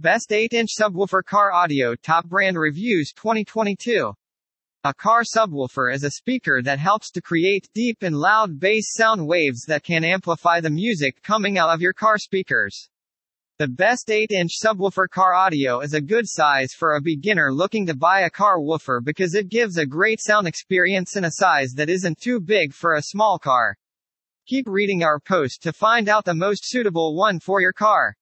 Best 8-inch subwoofer car audio top brand reviews 2022. A car subwoofer is a speaker that helps to create deep and loud bass sound waves that can amplify the music coming out of your car speakers. The best 8-inch subwoofer car audio is a good size for a beginner looking to buy a car woofer because it gives a great sound experience in a size that isn't too big for a small car. Keep reading our post to find out the most suitable one for your car.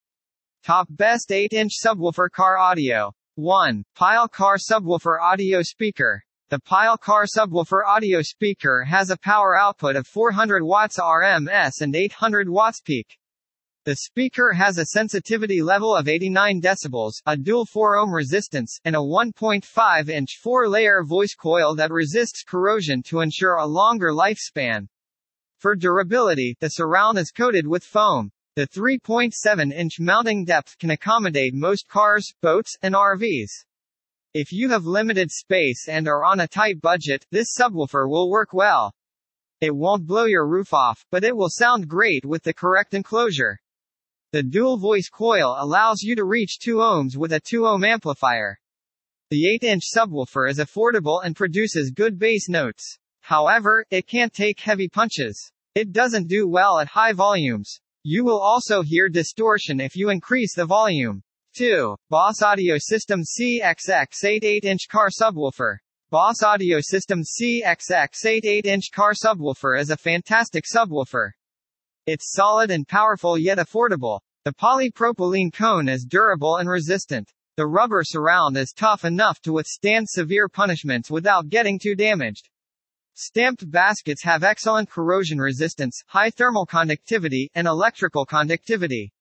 Top best 8-inch subwoofer car audio. 1. Pyle Car Subwoofer Audio Speaker. The Pyle Car Subwoofer Audio Speaker has a power output of 400 watts RMS and 800 watts peak. The speaker has a sensitivity level of 89 decibels, a dual 4 ohm resistance, and a 1.5 inch 4 layer voice coil that resists corrosion to ensure a longer lifespan. For durability, the surround is coated with foam. The 3.7 inch mounting depth can accommodate most cars, boats, and RVs. If you have limited space and are on a tight budget, this subwoofer will work well. It won't blow your roof off, but it will sound great with the correct enclosure. The dual voice coil allows you to reach 2 ohms with a 2 ohm amplifier. The 8-inch subwoofer is affordable and produces good bass notes. However, it can't take heavy punches. It doesn't do well at high volumes. You will also hear distortion if you increase the volume. 2. Boss Audio System CXX8 8-inch car subwoofer. Boss Audio System CXX8 8-inch car subwoofer is a fantastic subwoofer. It's solid and powerful yet affordable. The polypropylene cone is durable and resistant. The rubber surround is tough enough to withstand severe punishments without getting too damaged. Stamped baskets have excellent corrosion resistance, high thermal conductivity, and electrical conductivity.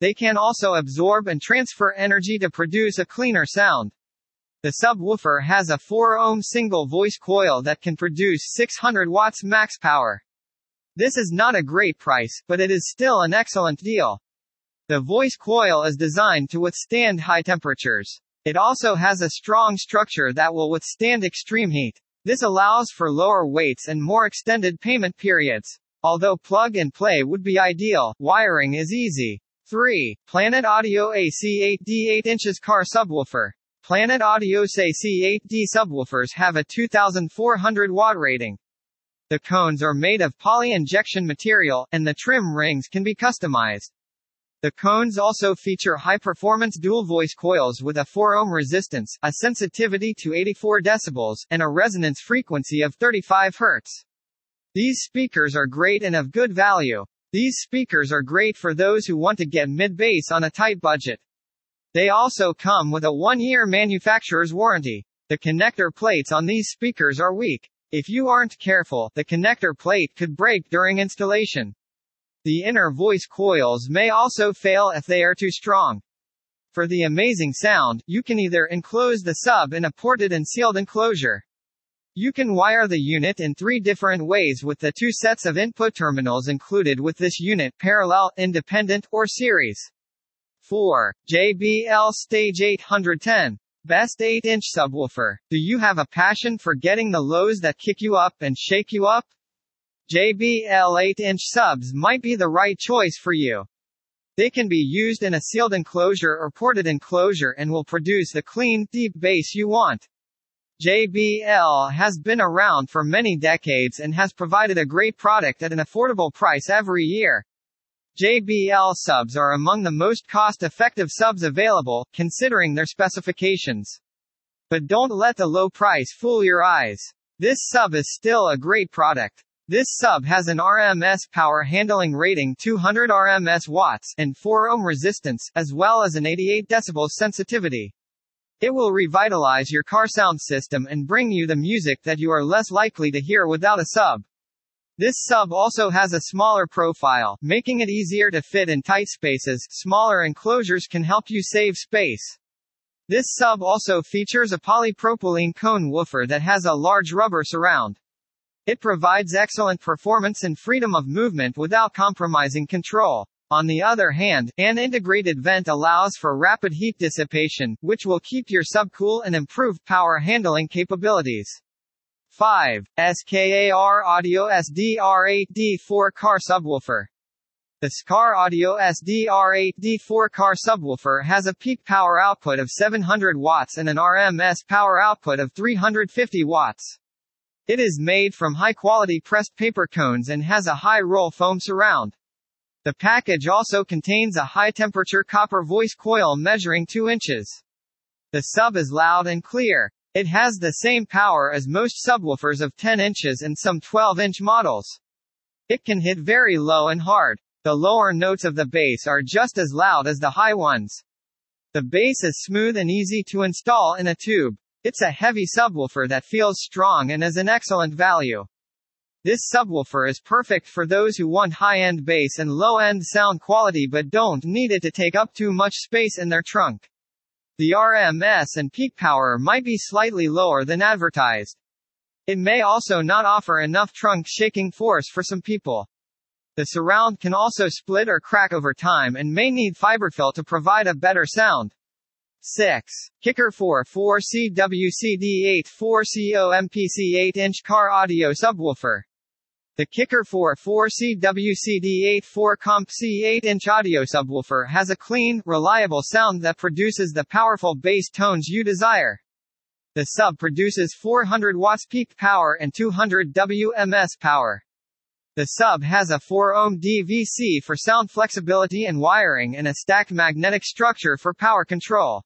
They can also absorb and transfer energy to produce a cleaner sound. The subwoofer has a 4 ohm single voice coil that can produce 600 watts max power. This is not a great price, but it is still an excellent deal. The voice coil is designed to withstand high temperatures. It also has a strong structure that will withstand extreme heat. This allows for lower weights and more extended payment periods. Although plug and play would be ideal, wiring is easy. 3. Planet Audio AC8D 8 inches car subwoofer. Planet Audio's AC8D subwoofers have a 2400 watt rating. The cones are made of poly-injection material, and the trim rings can be customized. The cones also feature high-performance dual-voice coils with a 4-ohm resistance, a sensitivity to 84 decibels, and a resonance frequency of 35 Hz. These speakers are great and of good value. These speakers are great for those who want to get mid-bass on a tight budget. They also come with a one-year manufacturer's warranty. The connector plates on these speakers are weak. If you aren't careful, the connector plate could break during installation. The inner voice coils may also fail if they are too strong. For the amazing sound, you can either enclose the sub in a ported and sealed enclosure. You can wire the unit in three different ways with the two sets of input terminals included with this unit parallel, independent, or series. 4. JBL Stage 810 Best 8-inch subwoofer. Do you have a passion for getting the lows that kick you up and shake you up? JBL 8-inch subs might be the right choice for you. They can be used in a sealed enclosure or ported enclosure and will produce the clean, deep bass you want. JBL has been around for many decades and has provided a great product at an affordable price every year. JBL subs are among the most cost-effective subs available, considering their specifications. But don't let the low price fool your eyes. This sub is still a great product. This sub has an RMS power handling rating 200 RMS watts and 4 ohm resistance, as well as an 88 decibels sensitivity. It will revitalize your car sound system and bring you the music that you are less likely to hear without a sub. This sub also has a smaller profile, making it easier to fit in tight spaces. Smaller enclosures can help you save space. This sub also features a polypropylene cone woofer that has a large rubber surround. It provides excellent performance and freedom of movement without compromising control. On the other hand, an integrated vent allows for rapid heat dissipation, which will keep your sub cool and improve power handling capabilities. 5. SKAR Audio SDR8D4 car subwoofer. The Skar Audio SDR8D4 car subwoofer has a peak power output of 700 watts and an RMS power output of 350 watts. It is made from high-quality pressed paper cones and has a high-roll foam surround. The package also contains a high-temperature copper voice coil measuring 2 inches. The sub is loud and clear. It has the same power as most subwoofers of 10 inches and some 12-inch models. It can hit very low and hard. The lower notes of the bass are just as loud as the high ones. The bass is smooth and easy to install in a tube. It's a heavy subwoofer that feels strong and is an excellent value. This subwoofer is perfect for those who want high-end bass and low-end sound quality but don't need it to take up too much space in their trunk. The RMS and peak power might be slightly lower than advertised. It may also not offer enough trunk shaking force for some people. The surround can also split or crack over time and may need fiberfill to provide a better sound. 6. Kicker 4 4C WCD8 4CO MPC 8-inch car audio subwoofer. The Kicker 4 4C WCD8 4 Comp C 8-inch audio subwoofer has a clean, reliable sound that produces the powerful bass tones you desire. The sub produces 400 watts peak power and 200 WMS power. The sub has a 4-ohm DVC for sound flexibility and wiring and a stacked magnetic structure for power control.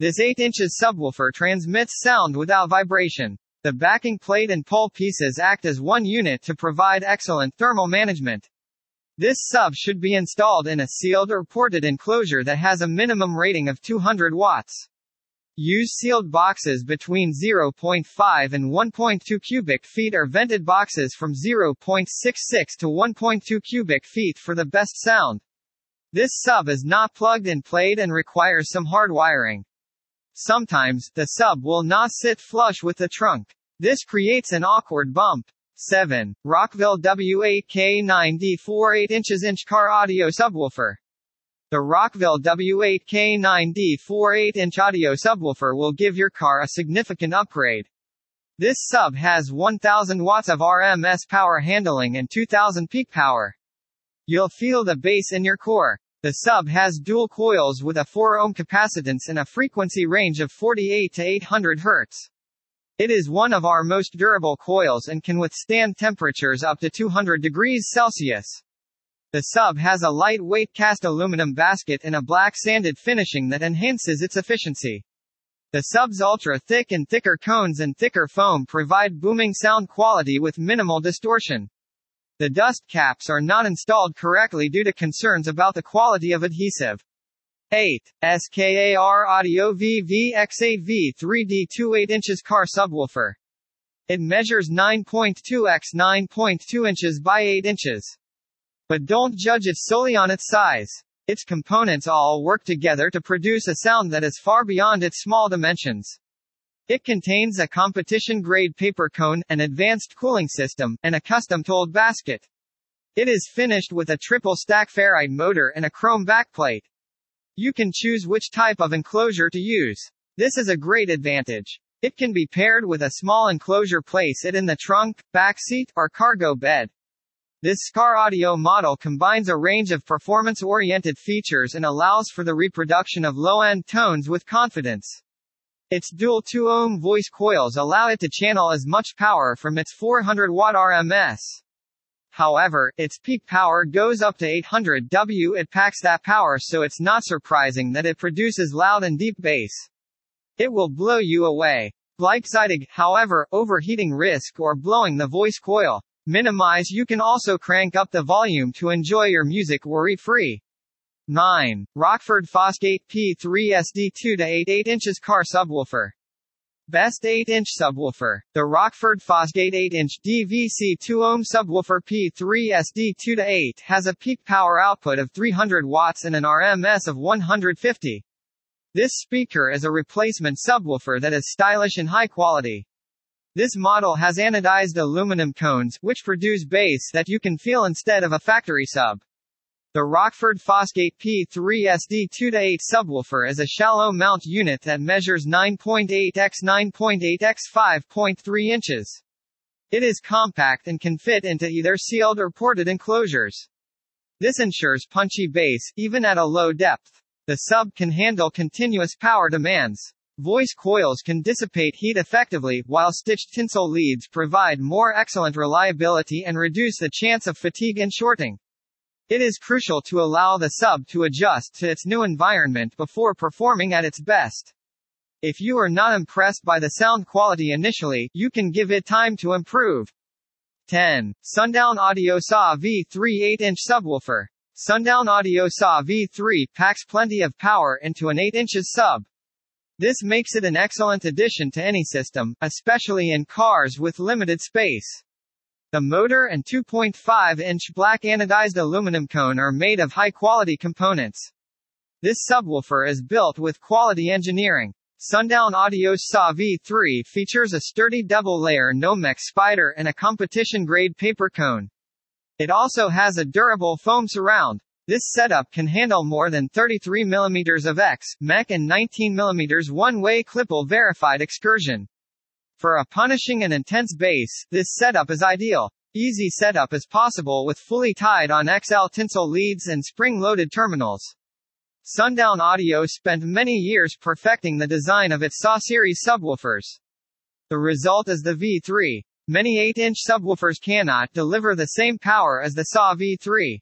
This 8 inches subwoofer transmits sound without vibration. The backing plate and pole pieces act as one unit to provide excellent thermal management. This sub should be installed in a sealed or ported enclosure that has a minimum rating of 200 watts. Use sealed boxes between 0.5 and 1.2 cubic feet or vented boxes from 0.66 to 1.2 cubic feet for the best sound. This sub is not plugged and played and requires some hard wiring. Sometimes, the sub will not sit flush with the trunk. This creates an awkward bump. 7. Rockville W8K9D4 8 inches inch car audio subwoofer. The Rockville W8K9D 4-8-inch audio subwoofer will give your car a significant upgrade. This sub has 1000 watts of RMS power handling and 2000 peak power. You'll feel the bass in your core. The sub has dual coils with a 4 ohm capacitance and a frequency range of 48 to 800 Hz. It is one of our most durable coils and can withstand temperatures up to 200 degrees Celsius. The sub has a lightweight cast aluminum basket and a black sanded finishing that enhances its efficiency. The sub's ultra-thick and thicker cones and thicker foam provide booming sound quality with minimal distortion. The dust caps are not installed correctly due to concerns about the quality of adhesive. 8. SKAR Audio VVX8V 3D 2 8 inches car subwoofer. It measures 9.2 x 9.2 inches by 8 inches. But don't judge it solely on its size. Its components all work together to produce a sound that is far beyond its small dimensions. It contains a competition-grade paper cone, an advanced cooling system, and a custom-tooled basket. It is finished with a triple-stack ferrite motor and a chrome backplate. You can choose which type of enclosure to use. This is a great advantage. It can be paired with a small enclosure place it in the trunk, back seat, or cargo bed. This Skar audio model combines a range of performance-oriented features and allows for the reproduction of low-end tones with confidence. Its dual 2-ohm voice coils allow it to channel as much power from its 400-watt RMS. However, its peak power goes up to 800 W. It packs that power so it's not surprising that it produces loud and deep bass. It will blow you away. Gleichzeitig, however, overheating risk or blowing the voice coil. Minimize You can also crank up the volume to enjoy your music worry-free. 9. Rockford Fosgate P3 SD 2 to 8 8 inches car subwoofer. Best 8-inch subwoofer. The Rockford Fosgate 8-inch DVC 2-ohm subwoofer P3 SD 2 to 8 has a peak power output of 300 watts and an RMS of 150. This speaker is a replacement subwoofer that is stylish and high quality. This model has anodized aluminum cones, which produce bass that you can feel instead of a factory sub. The Rockford Fosgate P3 SD 2-8 subwoofer is a shallow mount unit that measures 9.8 x 9.8 x 5.3 inches. It is compact and can fit into either sealed or ported enclosures. This ensures punchy bass, even at a low depth. The sub can handle continuous power demands. Voice coils can dissipate heat effectively, while stitched tinsel leads provide more excellent reliability and reduce the chance of fatigue and shorting. It is crucial to allow the sub to adjust to its new environment before performing at its best. If you are not impressed by the sound quality initially, you can give it time to improve. 10. Sundown Audio SAW V3 8-inch subwoofer. Sundown Audio SAW V3 packs plenty of power into an 8 inches sub. This makes it an excellent addition to any system, especially in cars with limited space. The motor and 2.5-inch black anodized aluminum cone are made of high-quality components. This subwoofer is built with quality engineering. Sundown Audio's SAW V3 features a sturdy double-layer Nomex spider and a competition-grade paper cone. It also has a durable foam surround. This setup can handle more than 33 mm of Xmech and 19 mm one-way Klippel verified excursion. For a punishing and intense bass, this setup is ideal. Easy setup is possible with fully tied on XL tinsel leads and spring-loaded terminals. Sundown Audio spent many years perfecting the design of its SAW series subwoofers. The result is the V3. Many 8-inch subwoofers cannot deliver the same power as the SAW V3.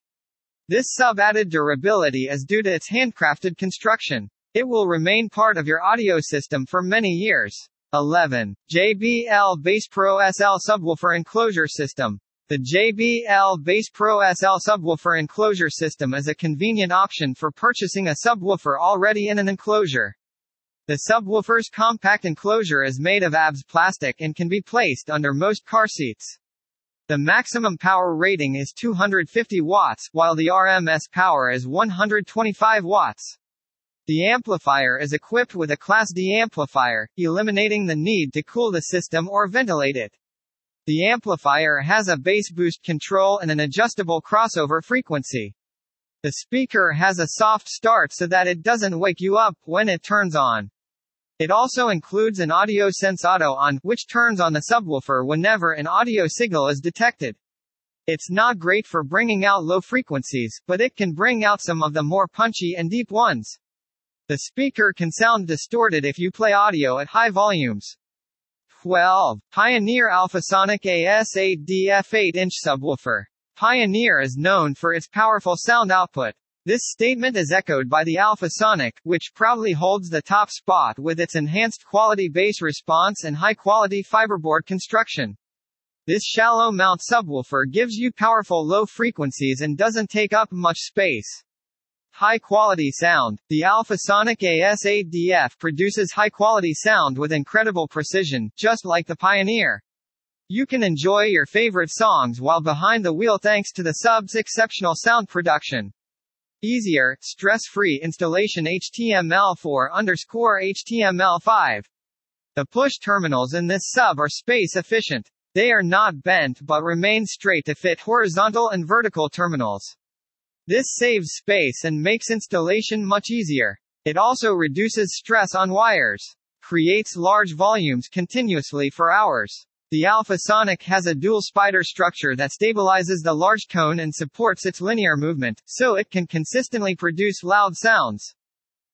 This sub-added durability is due to its handcrafted construction. It will remain part of your audio system for many years. 11. JBL Bass Pro SL Subwoofer Enclosure System. The JBL Bass Pro SL subwoofer enclosure system is a convenient option for purchasing a subwoofer already in an enclosure. The subwoofer's compact enclosure is made of ABS plastic and can be placed under most car seats. The maximum power rating is 250 watts, while the RMS power is 125 watts. The amplifier is equipped with a Class D amplifier, eliminating the need to cool the system or ventilate it. The amplifier has a bass boost control and an adjustable crossover frequency. The speaker has a soft start so that it doesn't wake you up when it turns on. It also includes an audio sense auto on, which turns on the subwoofer whenever an audio signal is detected. It's not great for bringing out low frequencies, but it can bring out some of the more punchy and deep ones. The speaker can sound distorted if you play audio at high volumes. 12. Pioneer Alphasonic AS8DF 8-inch subwoofer. Pioneer is known for its powerful sound output. This statement is echoed by the Alphasonic, which proudly holds the top spot with its enhanced quality bass response and high-quality fiberboard construction. This shallow mount subwoofer gives you powerful low frequencies and doesn't take up much space. High-quality sound. The Alphasonic AS8DF produces high-quality sound with incredible precision, just like the Pioneer. You can enjoy your favorite songs while behind the wheel thanks to the sub's exceptional sound production. Easier, stress-free installation HTML4 underscore HTML5. The push terminals in this sub are space efficient. They are not bent but remain straight to fit horizontal and vertical terminals. This saves space and makes installation much easier. It also reduces stress on wires. Creates large volumes continuously for hours. The Alphasonic has a dual spider structure that stabilizes the large cone and supports its linear movement, so it can consistently produce loud sounds.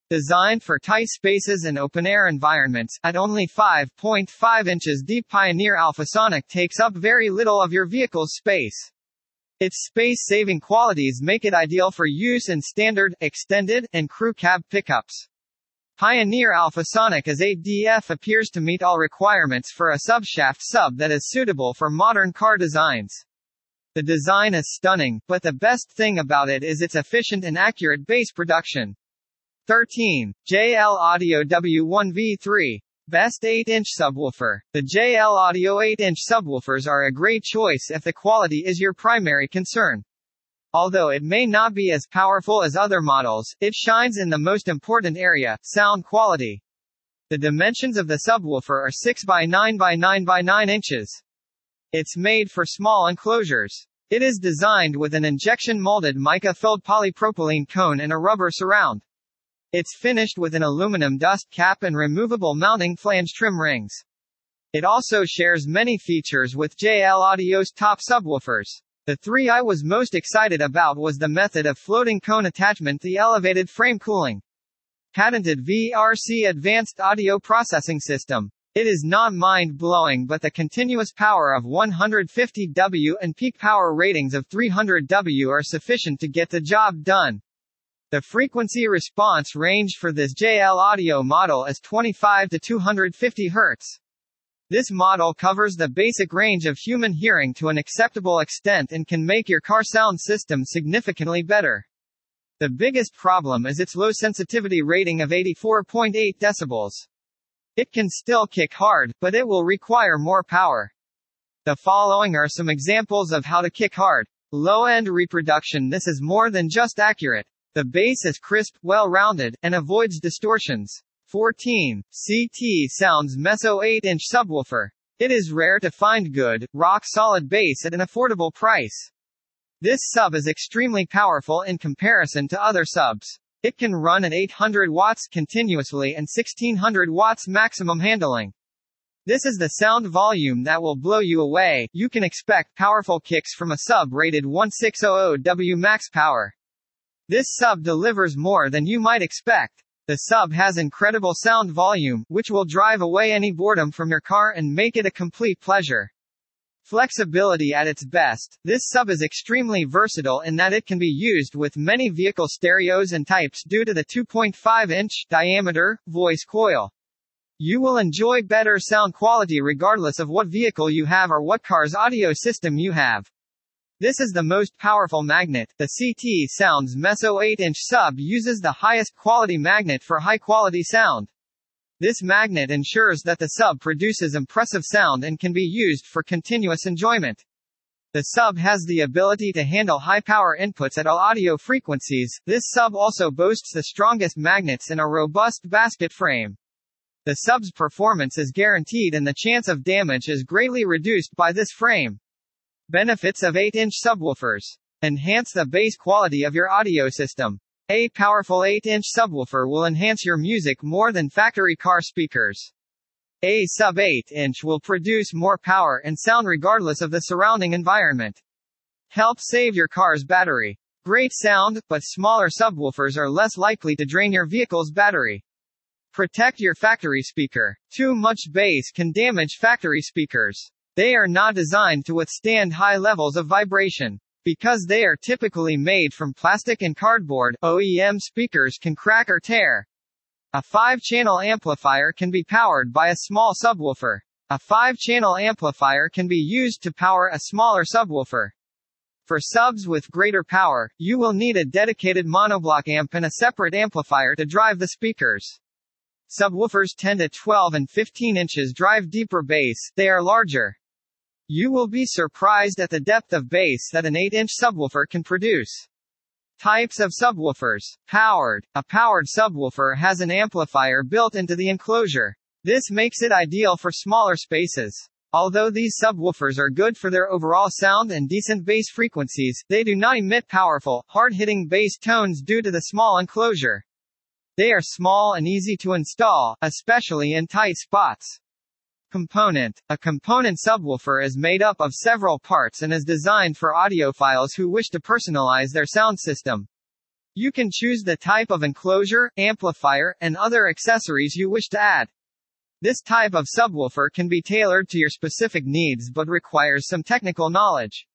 Designed for tight spaces and open-air environments, at only 5.5 inches deep Pioneer Alphasonic takes up very little of your vehicle's space. Its space-saving qualities make it ideal for use in standard, extended, and crew cab pickups. Pioneer Alphasonic as 8DF appears to meet all requirements for a subshaft sub that is suitable for modern car designs. The design is stunning, but the best thing about it is its efficient and accurate bass production. 13. JL Audio W1V3 Best 8-inch subwoofer. The JL Audio 8-inch subwoofers are a great choice if the quality is your primary concern. Although it may not be as powerful as other models, it shines in the most important area, sound quality. The dimensions of the subwoofer are 6 by 9 by 9 by 9 inches. It's made for small enclosures. It is designed with an injection molded mica-filled polypropylene cone and a rubber surround. It's finished with an aluminum dust cap and removable mounting flange trim rings. It also shares many features with JL Audio's top subwoofers. The three I was most excited about was the method of floating cone attachment the elevated frame cooling. Patented VRC Advanced Audio Processing System. It is not mind-blowing but the continuous power of 150 W and peak power ratings of 300 W are sufficient to get the job done. The frequency response range for this JL audio model is 25 to 250 Hz. This model covers the basic range of human hearing to an acceptable extent and can make your car sound system significantly better. The biggest problem is its low sensitivity rating of 84.8 decibels. It can still kick hard, but it will require more power. The following are some examples of how to kick hard. Low-end reproduction This is more than just accurate. The bass is crisp, well-rounded, and avoids distortions. 14. CT Sounds Meso 8-inch subwoofer. It is rare to find good, rock-solid bass at an affordable price. This sub is extremely powerful in comparison to other subs. It can run at 800 watts continuously and 1600 watts maximum handling. This is the sound volume that will blow you away. You can expect powerful kicks from a sub rated 1600W max power. This sub delivers more than you might expect. The sub has incredible sound volume, which will drive away any boredom from your car and make it a complete pleasure. Flexibility at its best, this sub is extremely versatile in that it can be used with many vehicle stereos and types due to the 2.5-inch diameter voice coil. You will enjoy better sound quality regardless of what vehicle you have or what car's audio system you have. This is the most powerful magnet. The CT Sounds Meso 8-inch sub uses the highest quality magnet for high-quality sound. This magnet ensures that the sub produces impressive sound and can be used for continuous enjoyment. The sub has the ability to handle high power inputs at all audio frequencies. This sub also boasts the strongest magnets in a robust basket frame. The sub's performance is guaranteed and the chance of damage is greatly reduced by this frame. Benefits of 8-inch subwoofers. Enhance the bass quality of your audio system. A powerful 8-inch subwoofer will enhance your music more than factory car speakers. A sub 8-inch will produce more power and sound regardless of the surrounding environment. Help save your car's battery. Great sound, but smaller subwoofers are less likely to drain your vehicle's battery. Protect your factory speaker. Too much bass can damage factory speakers. They are not designed to withstand high levels of vibration. Because they are typically made from plastic and cardboard, OEM speakers can crack or tear. A 5-channel amplifier can be powered by a small subwoofer. A 5-channel amplifier can be used to power a smaller subwoofer. For subs with greater power, you will need a dedicated monoblock amp and a separate amplifier to drive the speakers. Subwoofers 10 to 12 and 15 inches drive deeper bass, they are larger. You will be surprised at the depth of bass that an 8-inch subwoofer can produce. Types of subwoofers. Powered. A powered subwoofer has an amplifier built into the enclosure. This makes it ideal for smaller spaces. Although these subwoofers are good for their overall sound and decent bass frequencies, they do not emit powerful, hard-hitting bass tones due to the small enclosure. They are small and easy to install, especially in tight spots. Component. A component subwoofer is made up of several parts and is designed for audiophiles who wish to personalize their sound system. You can choose the type of enclosure, amplifier, and other accessories you wish to add. This type of subwoofer can be tailored to your specific needs but requires some technical knowledge.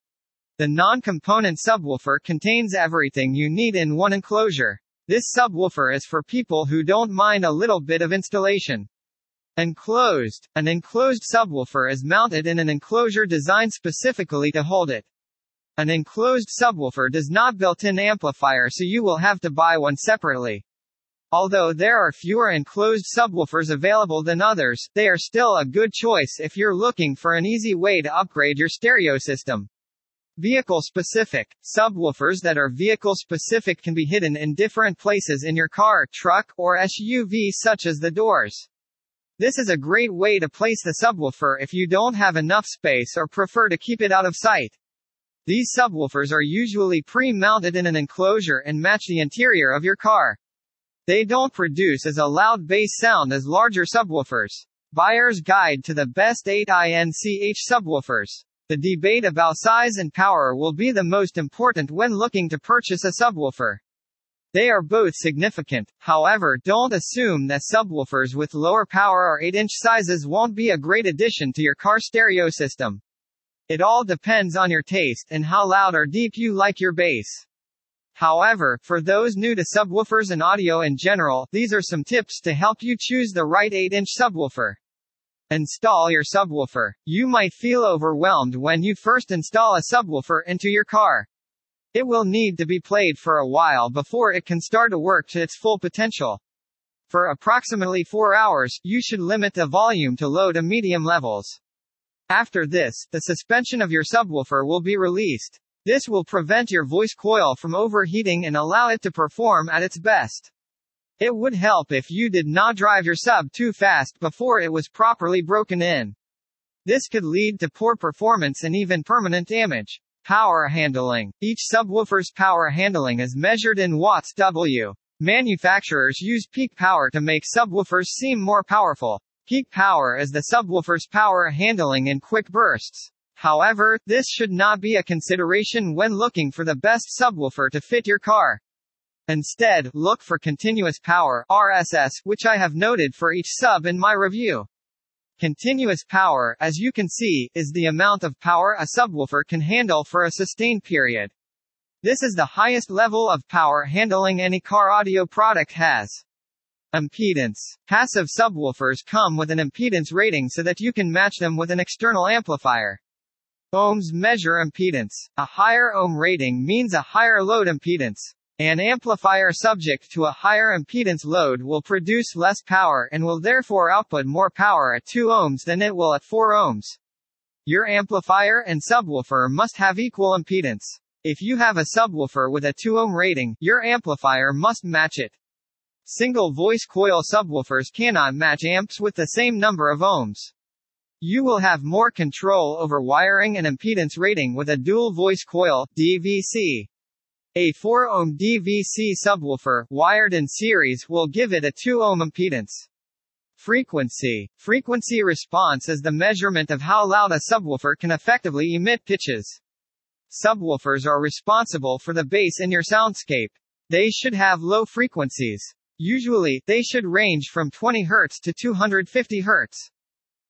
The non-component subwoofer contains everything you need in one enclosure. This subwoofer is for people who don't mind a little bit of installation. Enclosed. An enclosed subwoofer is mounted in an enclosure designed specifically to hold it. An enclosed subwoofer does not built-in amplifier so you will have to buy one separately. Although there are fewer enclosed subwoofers available than others, they are still a good choice if you're looking for an easy way to upgrade your stereo system. Vehicle specific. Subwoofers that are vehicle specific can be hidden in different places in your car, truck, or SUV such as the doors. This is a great way to place the subwoofer if you don't have enough space or prefer to keep it out of sight. These subwoofers are usually pre-mounted in an enclosure and match the interior of your car. They don't produce as a loud bass sound as larger subwoofers. Buyer's Guide to the Best 8-INCH Subwoofers. the debate about size and power will be the most important when looking to purchase a subwoofer. They are both significant, however don't assume that subwoofers with lower power or 8-inch sizes won't be a great addition to your car stereo system. It all depends on your taste and how loud or deep you like your bass. However, for those new to subwoofers and audio in general, these are some tips to help you choose the right 8-inch subwoofer. Install your subwoofer. You might feel overwhelmed when you first install a subwoofer into your car. It will need to be played for a while before it can start to work to its full potential. For approximately 4 hours, you should limit the volume to low to medium levels. After this, the suspension of your subwoofer will be released. This will prevent your voice coil from overheating and allow it to perform at its best. It would help if you did not drive your sub too fast before it was properly broken in. This could lead to poor performance and even permanent damage. Power handling. Each subwoofer's power handling is measured in watts W. Manufacturers use peak power to make subwoofers seem more powerful. Peak power is the subwoofer's power handling in quick bursts. However, this should not be a consideration when looking for the best subwoofer to fit your car. Instead, look for continuous power RSS, which I have noted for each sub in my review. Continuous power, as you can see, is the amount of power a subwoofer can handle for a sustained period. This is the highest level of power handling any car audio product has. Impedance. Passive subwoofers come with an impedance rating so that you can match them with an external amplifier. Ohms measure impedance. A higher ohm rating means a higher load impedance. An amplifier subject to a higher impedance load will produce less power and will therefore output more power at 2 ohms than it will at 4 ohms. Your amplifier and subwoofer must have equal impedance. If you have a subwoofer with a 2 ohm rating, your amplifier must match it. Single voice coil subwoofers cannot match amps with the same number of ohms. You will have more control over wiring and impedance rating with a dual voice coil DVC. A 4 ohm DVC subwoofer, wired in series, will give it a 2 ohm impedance. Frequency. Frequency response is the measurement of how loud a subwoofer can effectively emit pitches. Subwoofers are responsible for the bass in your soundscape. They should have low frequencies. Usually, they should range from 20 Hz to 250 Hz.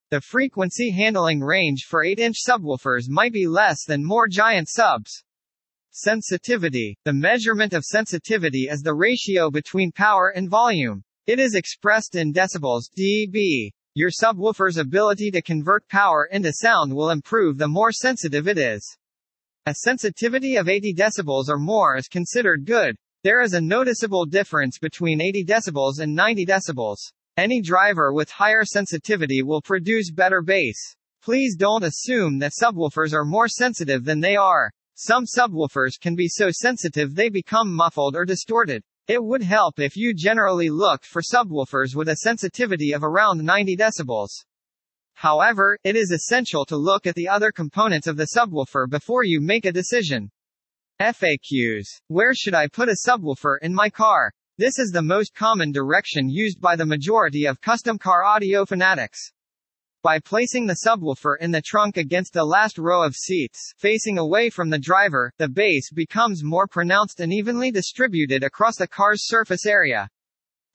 The frequency handling range for 8-inch subwoofers might be less than more giant subs. Sensitivity. The measurement of sensitivity is the ratio between power and volume. It is expressed in decibels dB. Your subwoofer's ability to convert power into sound will improve the more sensitive it is. A sensitivity of 80 decibels or more is considered good. There is a noticeable difference between 80 decibels and 90 decibels. Any driver with higher sensitivity will produce better bass. Please don't assume that subwoofers are more sensitive than they are. Some subwoofers can be so sensitive they become muffled or distorted. It would help if you generally looked for subwoofers with a sensitivity of around 90 decibels. However, it is essential to look at the other components of the subwoofer before you make a decision. FAQs. Where should I put a subwoofer in my car? This is the most common direction used by the majority of custom car audio fanatics. By placing the subwoofer in the trunk against the last row of seats, facing away from the driver, the bass becomes more pronounced and evenly distributed across the car's surface area.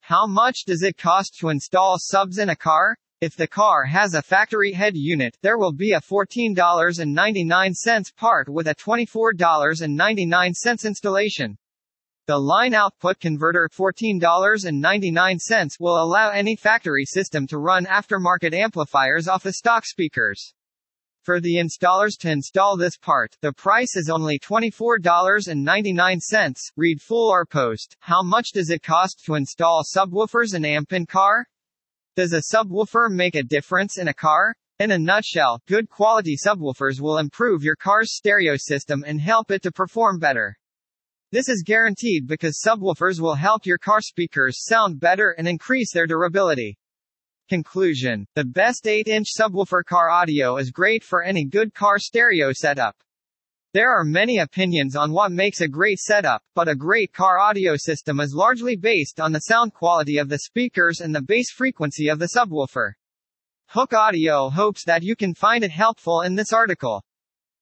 How much does it cost to install subs in a car? If the car has a factory head unit, there will be a $14.99 part with a $24.99 installation. The line output converter $14.99 will allow any factory system to run aftermarket amplifiers off the stock speakers. For the installers to install this part, the price is only $24.99. Read full or post. How much does it cost to install subwoofers and amp in car? Does a subwoofer make a difference in a car? In a nutshell, good quality subwoofers will improve your car's stereo system and help it to perform better. This is guaranteed because subwoofers will help your car speakers sound better and increase their durability. Conclusion. The best 8-inch subwoofer car audio is great for any good car stereo setup. There are many opinions on what makes a great setup, but a great car audio system is largely based on the sound quality of the speakers and the bass frequency of the subwoofer. Hooke Audio hopes that you can find it helpful in this article.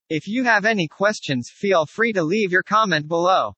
If you have any questions, feel free to leave your comment below.